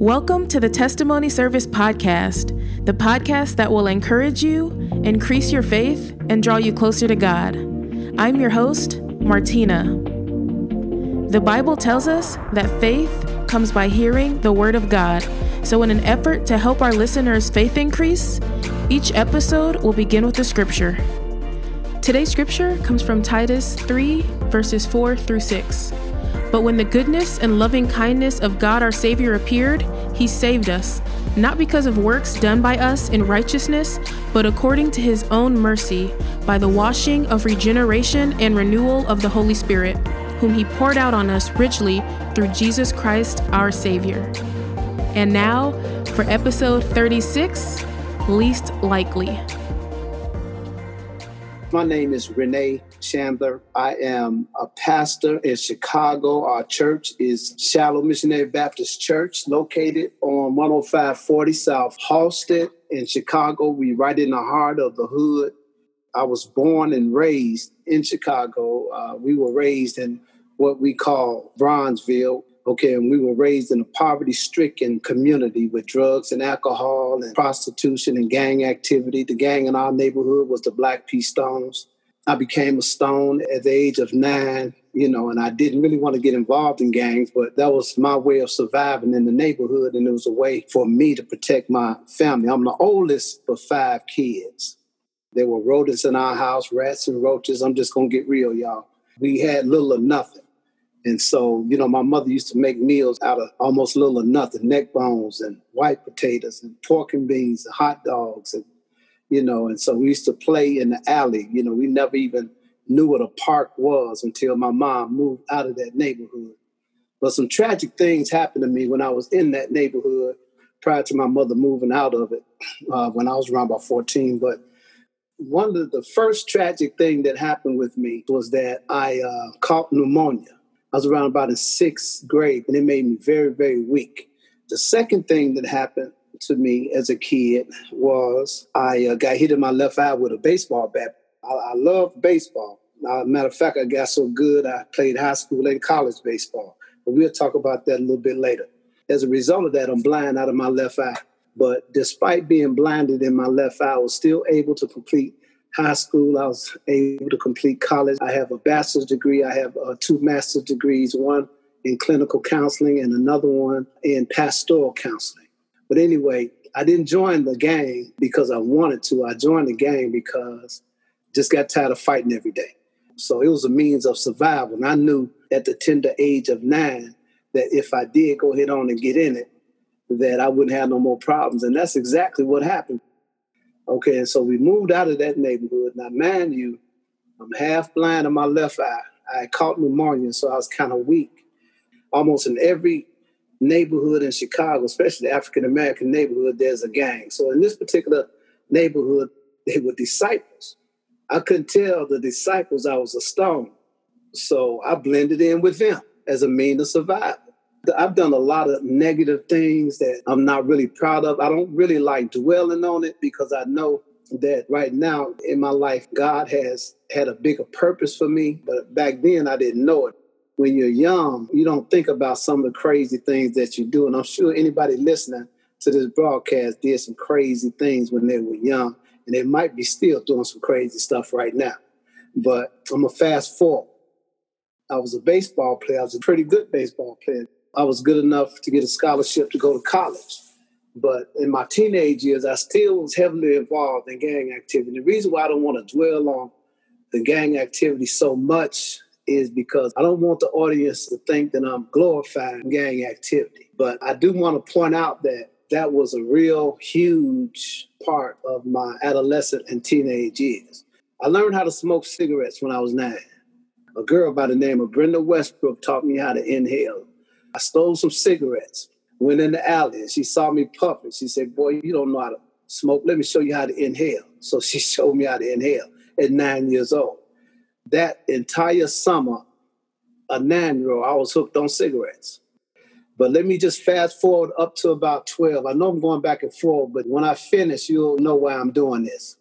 Welcome to the Testimony Service Podcast, the podcast that will encourage you, increase your faith, and draw you closer to God. I'm your host, Martina. The Bible tells us that faith comes by hearing the Word of God. So, in an effort to help our listeners' faith increase, each episode will begin with a scripture. Today's scripture comes from Titus 3, verses 4 through 6. But when the goodness and loving kindness of God our Savior appeared, He saved us, not because of works done by us in righteousness, but according to His own mercy, by the washing of regeneration and renewal of the Holy Spirit, whom He poured out on us richly through Jesus Christ our Savior. And now, for episode 36 Least Likely. My name is Renee Chandler. I am a pastor in Chicago. Our church is Shiloh Missionary Baptist Church, located on 10540 South Halsted in Chicago. We right in the heart of the hood. I was born and raised in Chicago. Uh, we were raised in what we call Bronzeville, Okay, and we were raised in a poverty stricken community with drugs and alcohol and prostitution and gang activity. The gang in our neighborhood was the Black P Stones. I became a stone at the age of nine, you know, and I didn't really want to get involved in gangs, but that was my way of surviving in the neighborhood, and it was a way for me to protect my family. I'm the oldest of five kids. There were rodents in our house, rats and roaches. I'm just gonna get real, y'all. We had little or nothing. And so, you know, my mother used to make meals out of almost little or nothing, neck bones and white potatoes and pork and beans and hot dogs. And, you know, and so we used to play in the alley. You know, we never even knew what a park was until my mom moved out of that neighborhood. But some tragic things happened to me when I was in that neighborhood prior to my mother moving out of it uh, when I was around about 14. But one of the first tragic thing that happened with me was that I uh, caught pneumonia I was around about in sixth grade, and it made me very, very weak. The second thing that happened to me as a kid was I uh, got hit in my left eye with a baseball bat. I, I love baseball. Uh, matter of fact, I got so good I played high school and college baseball. But we'll talk about that a little bit later. As a result of that, I'm blind out of my left eye. But despite being blinded in my left eye, I was still able to complete high school. I was able to complete college. I have a bachelor's degree. I have uh, two master's degrees, one in clinical counseling and another one in pastoral counseling. But anyway, I didn't join the gang because I wanted to. I joined the gang because just got tired of fighting every day. So it was a means of survival. And I knew at the tender age of nine that if I did go ahead on and get in it, that I wouldn't have no more problems. And that's exactly what happened. Okay, and so we moved out of that neighborhood. Now, mind you, I'm half blind in my left eye. I caught pneumonia, so I was kind of weak. Almost in every neighborhood in Chicago, especially the African American neighborhood, there's a gang. So in this particular neighborhood, they were disciples. I couldn't tell the disciples I was a stone. So I blended in with them as a means of survival. I've done a lot of negative things that I'm not really proud of. I don't really like dwelling on it because I know that right now in my life, God has had a bigger purpose for me. But back then, I didn't know it. When you're young, you don't think about some of the crazy things that you do. And I'm sure anybody listening to this broadcast did some crazy things when they were young. And they might be still doing some crazy stuff right now. But I'm to fast forward. I was a baseball player. I was a pretty good baseball player. I was good enough to get a scholarship to go to college. But in my teenage years, I still was heavily involved in gang activity. The reason why I don't want to dwell on the gang activity so much is because I don't want the audience to think that I'm glorifying gang activity. But I do want to point out that that was a real huge part of my adolescent and teenage years. I learned how to smoke cigarettes when I was nine. A girl by the name of Brenda Westbrook taught me how to inhale. I stole some cigarettes, went in the alley, and she saw me puffing. She said, Boy, you don't know how to smoke. Let me show you how to inhale. So she showed me how to inhale at nine years old. That entire summer, a nine year old, I was hooked on cigarettes. But let me just fast forward up to about 12. I know I'm going back and forth, but when I finish, you'll know why I'm doing this.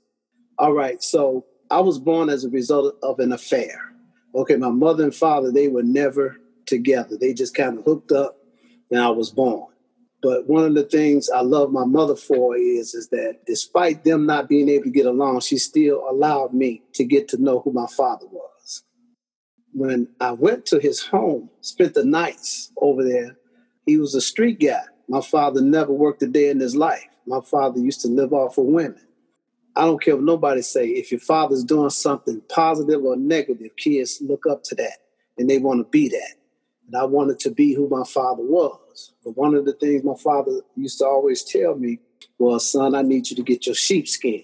All right, so I was born as a result of an affair. Okay, my mother and father, they were never together. They just kind of hooked up and I was born. But one of the things I love my mother for is, is that despite them not being able to get along, she still allowed me to get to know who my father was. When I went to his home, spent the nights over there, he was a street guy. My father never worked a day in his life. My father used to live off of women. I don't care what nobody say. If your father's doing something positive or negative, kids look up to that and they want to be that. And I wanted to be who my father was. But one of the things my father used to always tell me was, son, I need you to get your sheepskin.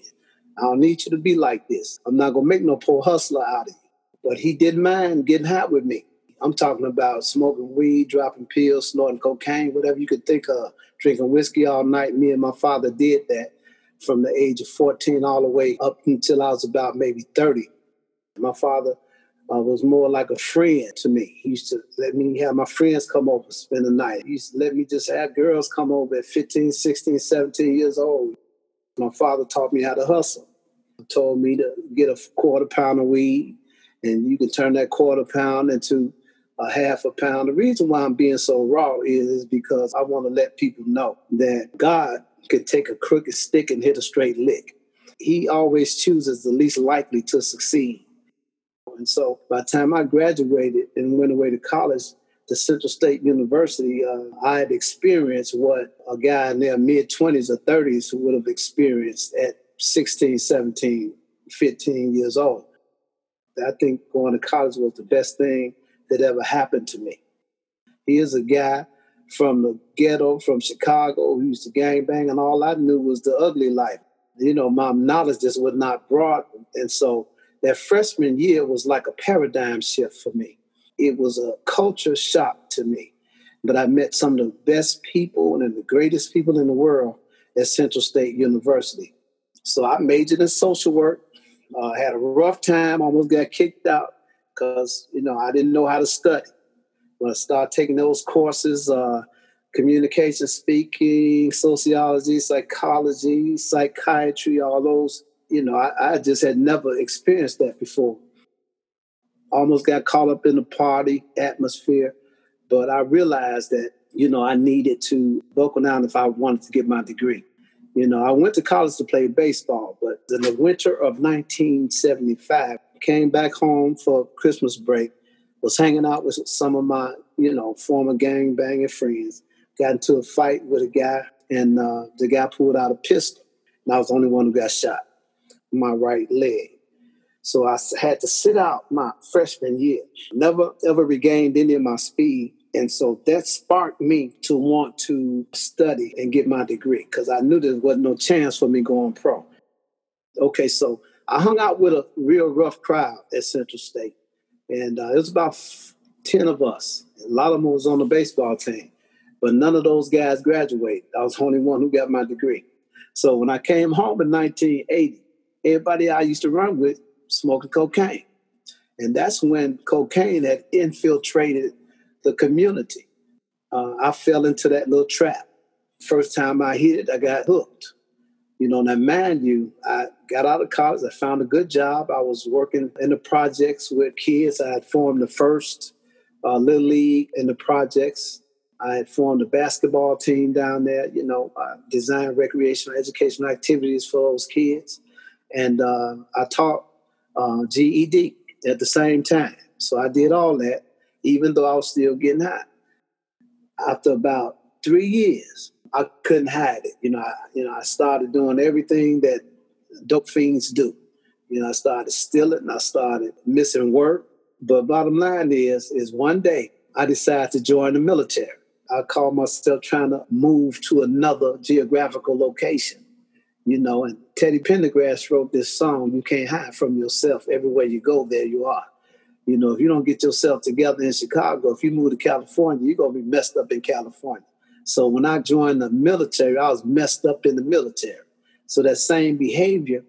I don't need you to be like this. I'm not gonna make no poor hustler out of you. But he didn't mind getting hot with me. I'm talking about smoking weed, dropping pills, snorting cocaine, whatever you could think of, drinking whiskey all night. Me and my father did that from the age of 14 all the way up until I was about maybe 30. My father uh, was more like a friend to me. He used to let me have my friends come over, spend the night. He used to let me just have girls come over at 15, 16, 17 years old. My father taught me how to hustle. He told me to get a quarter pound of weed, and you can turn that quarter pound into a half a pound. The reason why I'm being so raw is, is because I want to let people know that God can take a crooked stick and hit a straight lick. He always chooses the least likely to succeed. And so by the time I graduated and went away to college, to Central State University, uh, I had experienced what a guy in their mid 20s or 30s would have experienced at 16, 17, 15 years old. I think going to college was the best thing that ever happened to me. He is a guy from the ghetto, from Chicago, who used to gang bang, and all I knew was the ugly life. You know, my knowledge just was not broad. And so that freshman year was like a paradigm shift for me. It was a culture shock to me. But I met some of the best people and the greatest people in the world at Central State University. So I majored in social work, uh, had a rough time, almost got kicked out because, you know, I didn't know how to study. When I started taking those courses, uh, communication, speaking, sociology, psychology, psychiatry, all those you know, I, I just had never experienced that before. Almost got caught up in the party atmosphere, but I realized that, you know, I needed to buckle down if I wanted to get my degree. You know, I went to college to play baseball, but in the winter of 1975, came back home for Christmas break, was hanging out with some of my, you know, former gang banging friends, got into a fight with a guy, and uh, the guy pulled out a pistol, and I was the only one who got shot my right leg. So I had to sit out my freshman year. Never ever regained any of my speed. And so that sparked me to want to study and get my degree because I knew there wasn't no chance for me going pro. Okay, so I hung out with a real rough crowd at Central State. And uh, it was about 10 of us. A lot of them was on the baseball team, but none of those guys graduated. I was the only one who got my degree. So when I came home in 1980, everybody I used to run with smoking cocaine. And that's when cocaine had infiltrated the community. Uh, I fell into that little trap. First time I hit it, I got hooked. You know, now mind you, I got out of college, I found a good job. I was working in the projects with kids. I had formed the first uh, little league in the projects. I had formed a basketball team down there, you know, uh, designed recreational educational activities for those kids and uh, I taught uh, GED at the same time. So I did all that, even though I was still getting high. After about three years, I couldn't hide it. You know, I, you know, I started doing everything that dope fiends do. You know, I started stealing, I started missing work. But bottom line is, is one day I decided to join the military. I called myself trying to move to another geographical location you know, and Teddy Pendergrass wrote this song, You Can't Hide From Yourself. Everywhere you go, there you are. You know, if you don't get yourself together in Chicago, if you move to California, you're going to be messed up in California. So when I joined the military, I was messed up in the military. So that same behavior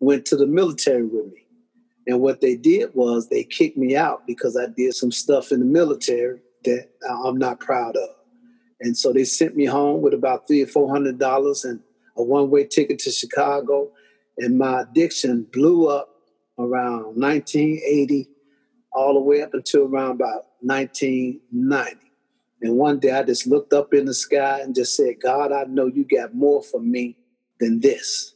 went to the military with me. And what they did was they kicked me out because I did some stuff in the military that I'm not proud of. And so they sent me home with about three or four hundred dollars and a one way ticket to Chicago, and my addiction blew up around 1980 all the way up until around about 1990. And one day I just looked up in the sky and just said, God, I know you got more for me than this.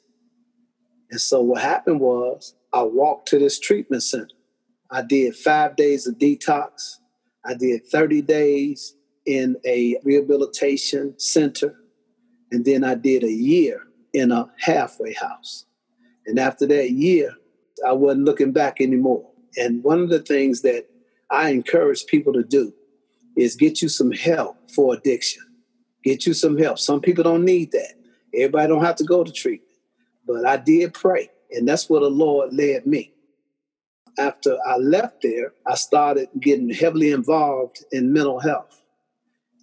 And so what happened was I walked to this treatment center. I did five days of detox. I did 30 days in a rehabilitation center. And then I did a year in a halfway house. And after that year, I wasn't looking back anymore. And one of the things that I encourage people to do is get you some help for addiction. Get you some help. Some people don't need that. Everybody don't have to go to treatment. But I did pray, and that's where the Lord led me. After I left there, I started getting heavily involved in mental health.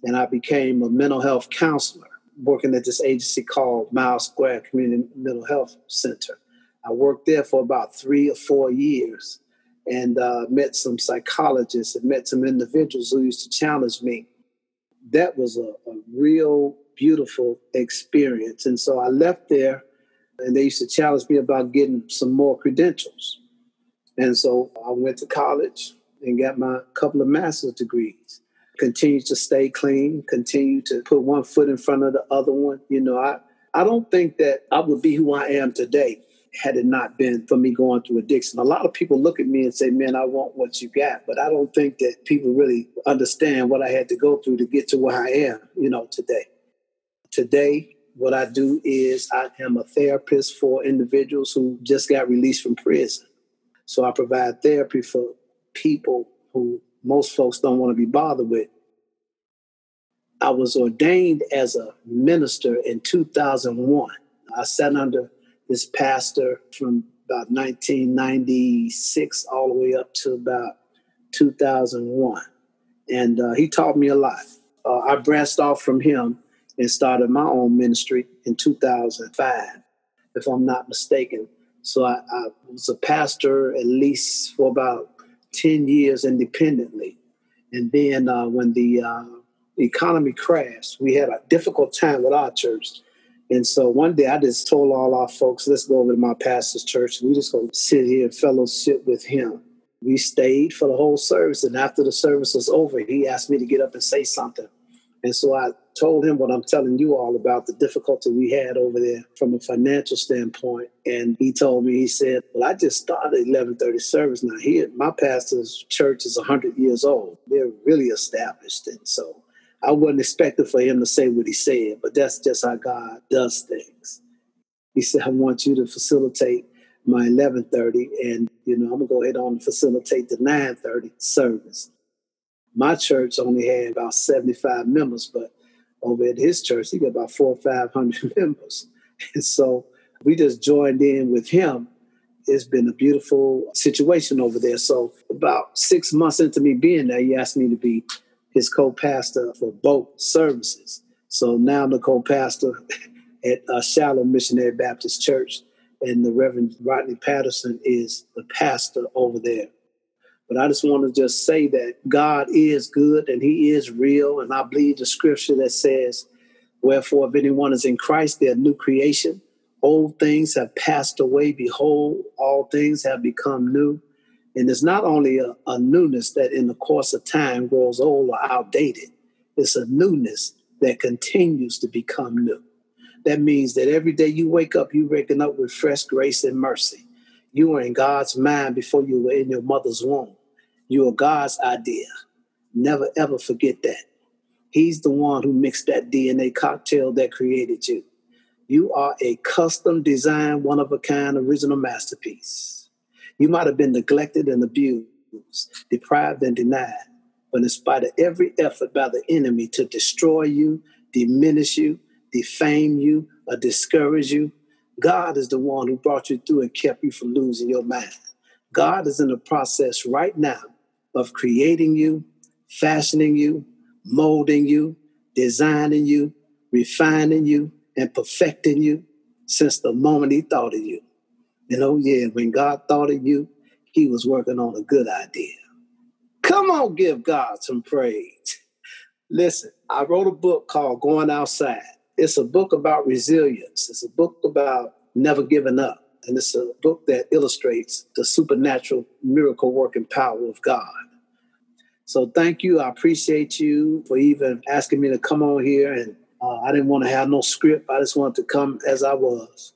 And I became a mental health counselor working at this agency called Miles Square Community Mental Health Center. I worked there for about three or four years and uh, met some psychologists and met some individuals who used to challenge me. That was a, a real beautiful experience. And so I left there and they used to challenge me about getting some more credentials. And so I went to college and got my couple of master's degrees. Continued to stay clean, continue to put one foot in front of the other one. You know, I, I don't think that I would be who I am today had it not been for me going through addiction. A lot of people look at me and say, Man, I want what you got. But I don't think that people really understand what I had to go through to get to where I am, you know, today. Today, what I do is I am a therapist for individuals who just got released from prison. So I provide therapy for people who most folks don't want to be bothered with. I was ordained as a minister in 2001. I sat under this pastor from about 1996 all the way up to about 2001. And uh, he taught me a lot. Uh, I branched off from him and started my own ministry in 2005, if I'm not mistaken. So I, I was a pastor at least for about 10 years independently. And then uh, when the uh, economy crashed, we had a difficult time with our church and so one day I just told all our folks, let's go over to my pastor's church we just go sit here and fellowship with him. We stayed for the whole service. And after the service was over, he asked me to get up and say something. And so I told him what I'm telling you all about the difficulty we had over there from a financial standpoint. And he told me, he said, Well, I just started 1130 service. Now here, my pastor's church is 100 years old. They're really established. And so I wasn't expecting for him to say what he said, but that's just how God does things. He said, I want you to facilitate my 1130 and you know i'm gonna go ahead on and facilitate the 930 service my church only had about 75 members but over at his church he got about four or five hundred members and so we just joined in with him it's been a beautiful situation over there so about six months into me being there he asked me to be his co-pastor for both services. So now I'm the co-pastor at uh, Shalom Missionary Baptist Church, and the Reverend Rodney Patterson is the pastor over there. But I just want to just say that God is good and He is real, and I believe the scripture that says, "Wherefore, if anyone is in Christ, they're a new creation. Old things have passed away; behold, all things have become new." And it's not only a, a newness that in the course of time grows old or outdated, it's a newness that continues to become new. That means that every day you wake up, you're waking up with fresh grace and mercy. You were in God's mind before you were in your mother's womb. You are God's idea. Never ever forget that. He's the one who mixed that DNA cocktail that created you. You are a custom designed, one of a kind, original masterpiece. You might have been neglected and abused, deprived and denied. But in spite of every effort by the enemy to destroy you, diminish you, defame you, or discourage you, God is the one who brought you through and kept you from losing your mind. God is in the process right now of creating you, fashioning you, molding you, designing you, refining you, and perfecting you since the moment He thought of you. And oh, yeah, when God thought of you, he was working on a good idea. Come on, give God some praise. Listen, I wrote a book called Going Outside. It's a book about resilience, it's a book about never giving up. And it's a book that illustrates the supernatural miracle working power of God. So thank you. I appreciate you for even asking me to come on here. And uh, I didn't want to have no script. I just wanted to come as I was.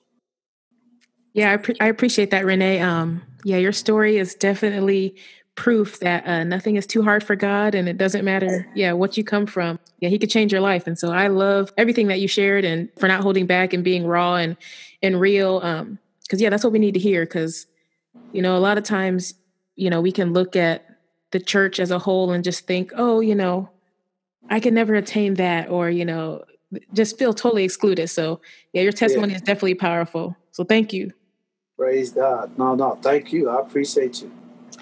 Yeah, I, pre- I appreciate that, Renee. Um, yeah, your story is definitely proof that uh, nothing is too hard for God and it doesn't matter, yeah, what you come from. Yeah, He could change your life. And so I love everything that you shared and for not holding back and being raw and, and real. Um, cause yeah, that's what we need to hear. Cause, you know, a lot of times, you know, we can look at the church as a whole and just think, oh, you know, I can never attain that or, you know, just feel totally excluded. So yeah, your testimony yeah. is definitely powerful. So thank you. Praise God. No, no, thank you. I appreciate you.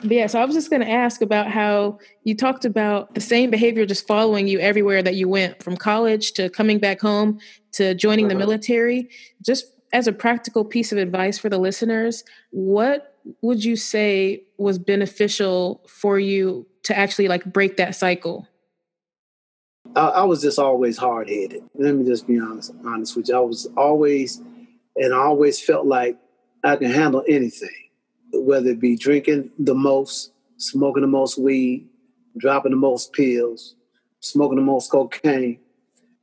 But yeah, so I was just going to ask about how you talked about the same behavior just following you everywhere that you went from college to coming back home to joining uh-huh. the military. Just as a practical piece of advice for the listeners, what would you say was beneficial for you to actually like break that cycle? I, I was just always hard headed. Let me just be honest, honest with you. I was always, and I always felt like I can handle anything whether it be drinking the most, smoking the most weed, dropping the most pills, smoking the most cocaine.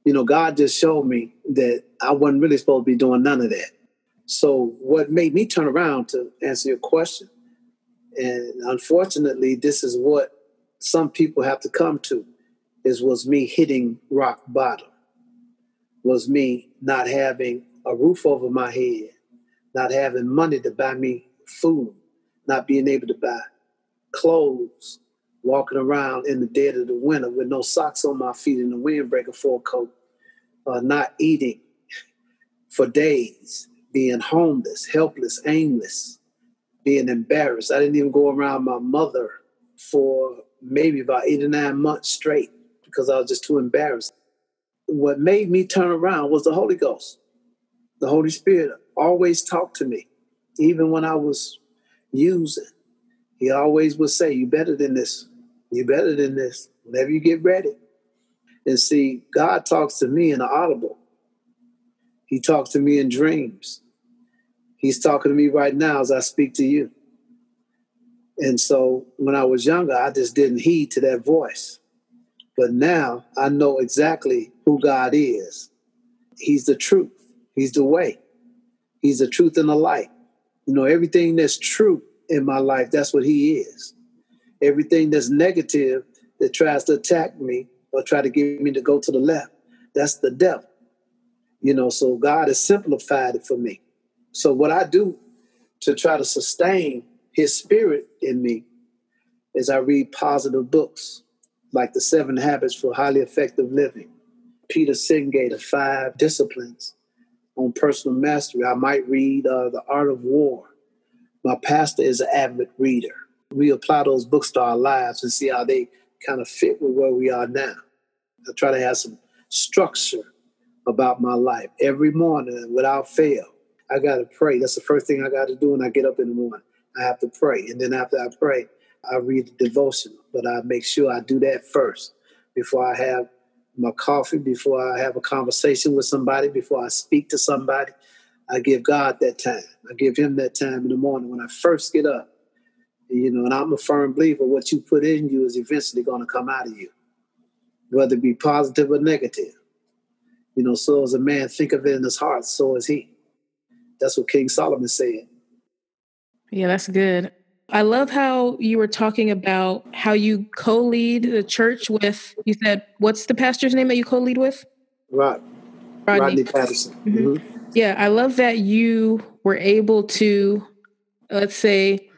You know, God just showed me that I wasn't really supposed to be doing none of that. So, what made me turn around to answer your question, and unfortunately, this is what some people have to come to, is was me hitting rock bottom, was me not having a roof over my head, not having money to buy me food, not being able to buy clothes, walking around in the dead of the winter with no socks on my feet and a windbreaker for a coat, uh, not eating for days, being homeless, helpless, aimless, being embarrassed. I didn't even go around my mother for maybe about eight or nine months straight because I was just too embarrassed. What made me turn around was the Holy Ghost. The Holy Spirit always talked to me, even when I was using. He always would say, You better than this. You better than this. Whenever you get ready. And see, God talks to me in the audible. He talks to me in dreams. He's talking to me right now as I speak to you. And so when I was younger, I just didn't heed to that voice. But now I know exactly who God is. He's the truth, He's the way, He's the truth and the light. You know, everything that's true in my life, that's what he is. Everything that's negative that tries to attack me or try to get me to go to the left, that's the devil. You know, so God has simplified it for me. So what I do to try to sustain his spirit in me is I read positive books like The Seven Habits for Highly Effective Living, Peter Senge, The Five Disciplines, on personal mastery. I might read uh, The Art of War. My pastor is an avid reader. We apply those books to our lives and see how they kind of fit with where we are now. I try to have some structure about my life every morning without fail. I got to pray. That's the first thing I got to do when I get up in the morning. I have to pray. And then after I pray, I read the devotional. But I make sure I do that first before I have my coffee, before I have a conversation with somebody, before I speak to somebody. I give God that time. I give Him that time in the morning when I first get up. You know, and I'm a firm believer what you put in you is eventually going to come out of you, whether it be positive or negative. You know, so as a man think of it in his heart, so is he. That's what King Solomon said. Yeah, that's good. I love how you were talking about how you co-lead the church with. You said, "What's the pastor's name that you co-lead with?" Rod, Rodney, Rodney Patterson. Mm-hmm. Mm-hmm. Yeah, I love that you were able to, let's say,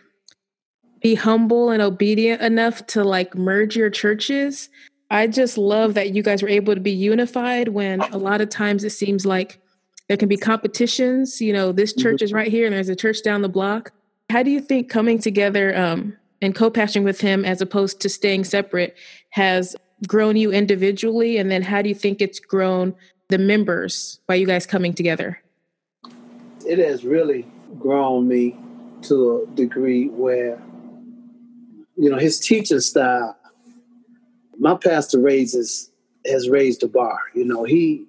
be humble and obedient enough to like merge your churches. I just love that you guys were able to be unified when a lot of times it seems like there can be competitions. You know, this church mm-hmm. is right here and there's a church down the block. How do you think coming together um, and co-pastoring with him as opposed to staying separate has grown you individually? And then how do you think it's grown the members by you guys coming together? It has really grown me to a degree where, you know, his teaching style, my pastor raises has raised the bar. You know, he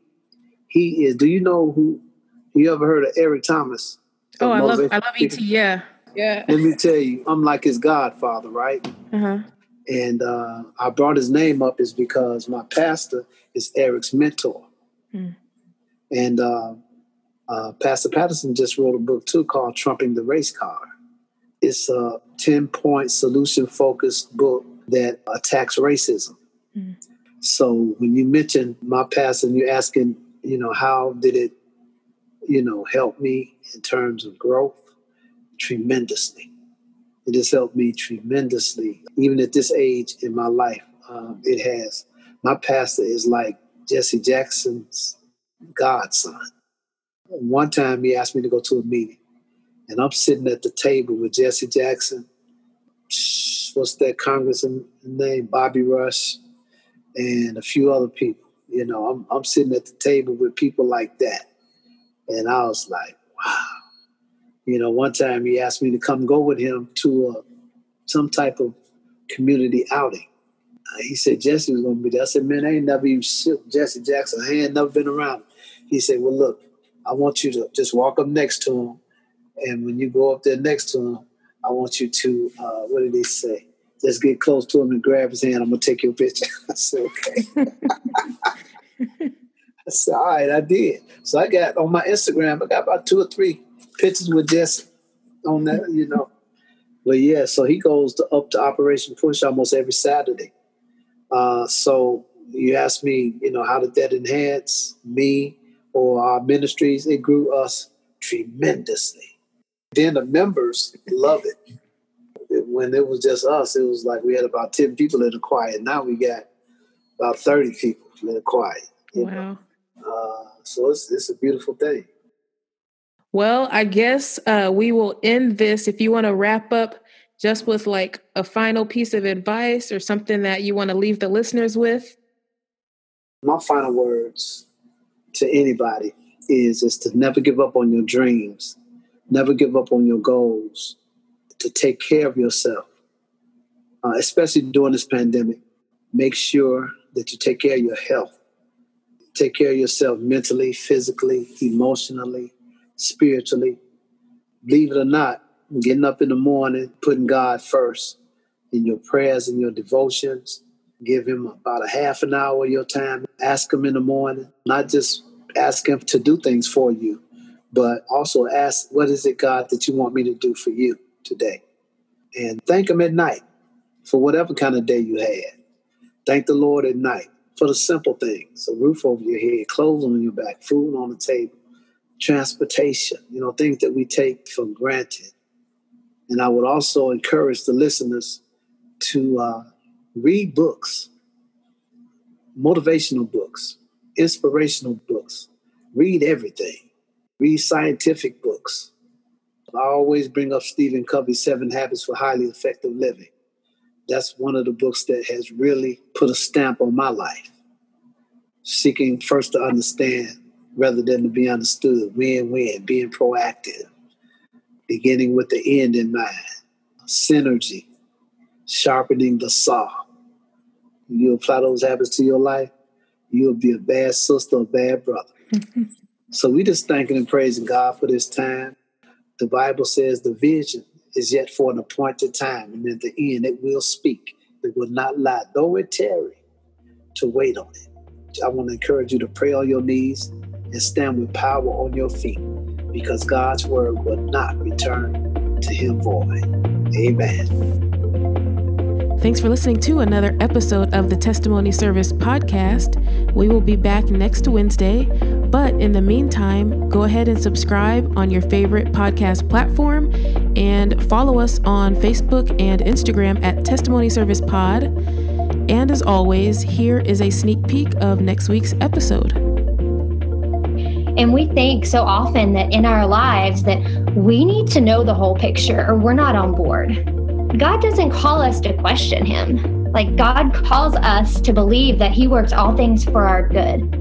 he is. Do you know who? You ever heard of Eric Thomas? Oh, I love I love ET. Yeah. Yeah. Let me tell you, I'm like his godfather, right? Uh-huh. And uh, I brought his name up is because my pastor is Eric's mentor. Mm. And uh, uh, Pastor Patterson just wrote a book too called Trumping the Race Car. It's a 10 point solution focused book that attacks racism. Mm. So when you mention my past and you're asking, you know, how did it, you know, help me in terms of growth? Tremendously. It has helped me tremendously. Even at this age in my life, um, it has. My pastor is like Jesse Jackson's godson. One time he asked me to go to a meeting, and I'm sitting at the table with Jesse Jackson, what's that congressman name, Bobby Rush, and a few other people. You know, I'm, I'm sitting at the table with people like that. And I was like, wow. You know, one time he asked me to come go with him to a, some type of community outing. He said Jesse was going to be there. I said, man, I ain't never even shook Jesse Jackson. I ain't never been around him. He said, well, look, I want you to just walk up next to him. And when you go up there next to him, I want you to, uh, what did he say? Just get close to him and grab his hand. I'm gonna take your picture. I said, okay. I said, all right, I did. So I got on my Instagram, I got about two or three pictures with Jesse on that, you know. But yeah, so he goes to, up to Operation Push almost every Saturday. Uh, so you asked me, you know, how did that enhance me or our ministries? It grew us tremendously. Then the members love it when it was just us, it was like we had about 10 people in the choir. Now we got about 30 people in the choir. Wow. Uh, so it's, it's a beautiful thing. Well, I guess uh, we will end this. If you want to wrap up just with like a final piece of advice or something that you want to leave the listeners with. My final words to anybody is is to never give up on your dreams, never give up on your goals, to take care of yourself, uh, especially during this pandemic. Make sure that you take care of your health. Take care of yourself mentally, physically, emotionally, spiritually. Believe it or not, getting up in the morning, putting God first in your prayers and your devotions. Give him about a half an hour of your time. Ask him in the morning, not just ask him to do things for you, but also ask, what is it, God, that you want me to do for you? today. And thank Him at night for whatever kind of day you had. Thank the Lord at night for the simple things a roof over your head, clothes on your back, food on the table, transportation, you know, things that we take for granted. And I would also encourage the listeners to uh, read books, motivational books, inspirational books, read everything, read scientific books, I always bring up Stephen Covey's Seven Habits for Highly Effective Living. That's one of the books that has really put a stamp on my life. Seeking first to understand rather than to be understood, win win, being proactive, beginning with the end in mind, synergy, sharpening the saw. You apply those habits to your life, you'll be a bad sister, a bad brother. so we just thanking and praising God for this time. The Bible says the vision is yet for an appointed time, and at the end it will speak. It will not lie, though it tarry, to wait on it. I want to encourage you to pray on your knees and stand with power on your feet, because God's word will not return to him void. Amen. Thanks for listening to another episode of the Testimony Service podcast. We will be back next Wednesday, but in the meantime, go ahead and subscribe on your favorite podcast platform and follow us on Facebook and Instagram at Testimony Service Pod. And as always, here is a sneak peek of next week's episode. And we think so often that in our lives that we need to know the whole picture or we're not on board. God doesn't call us to question him. Like, God calls us to believe that he works all things for our good.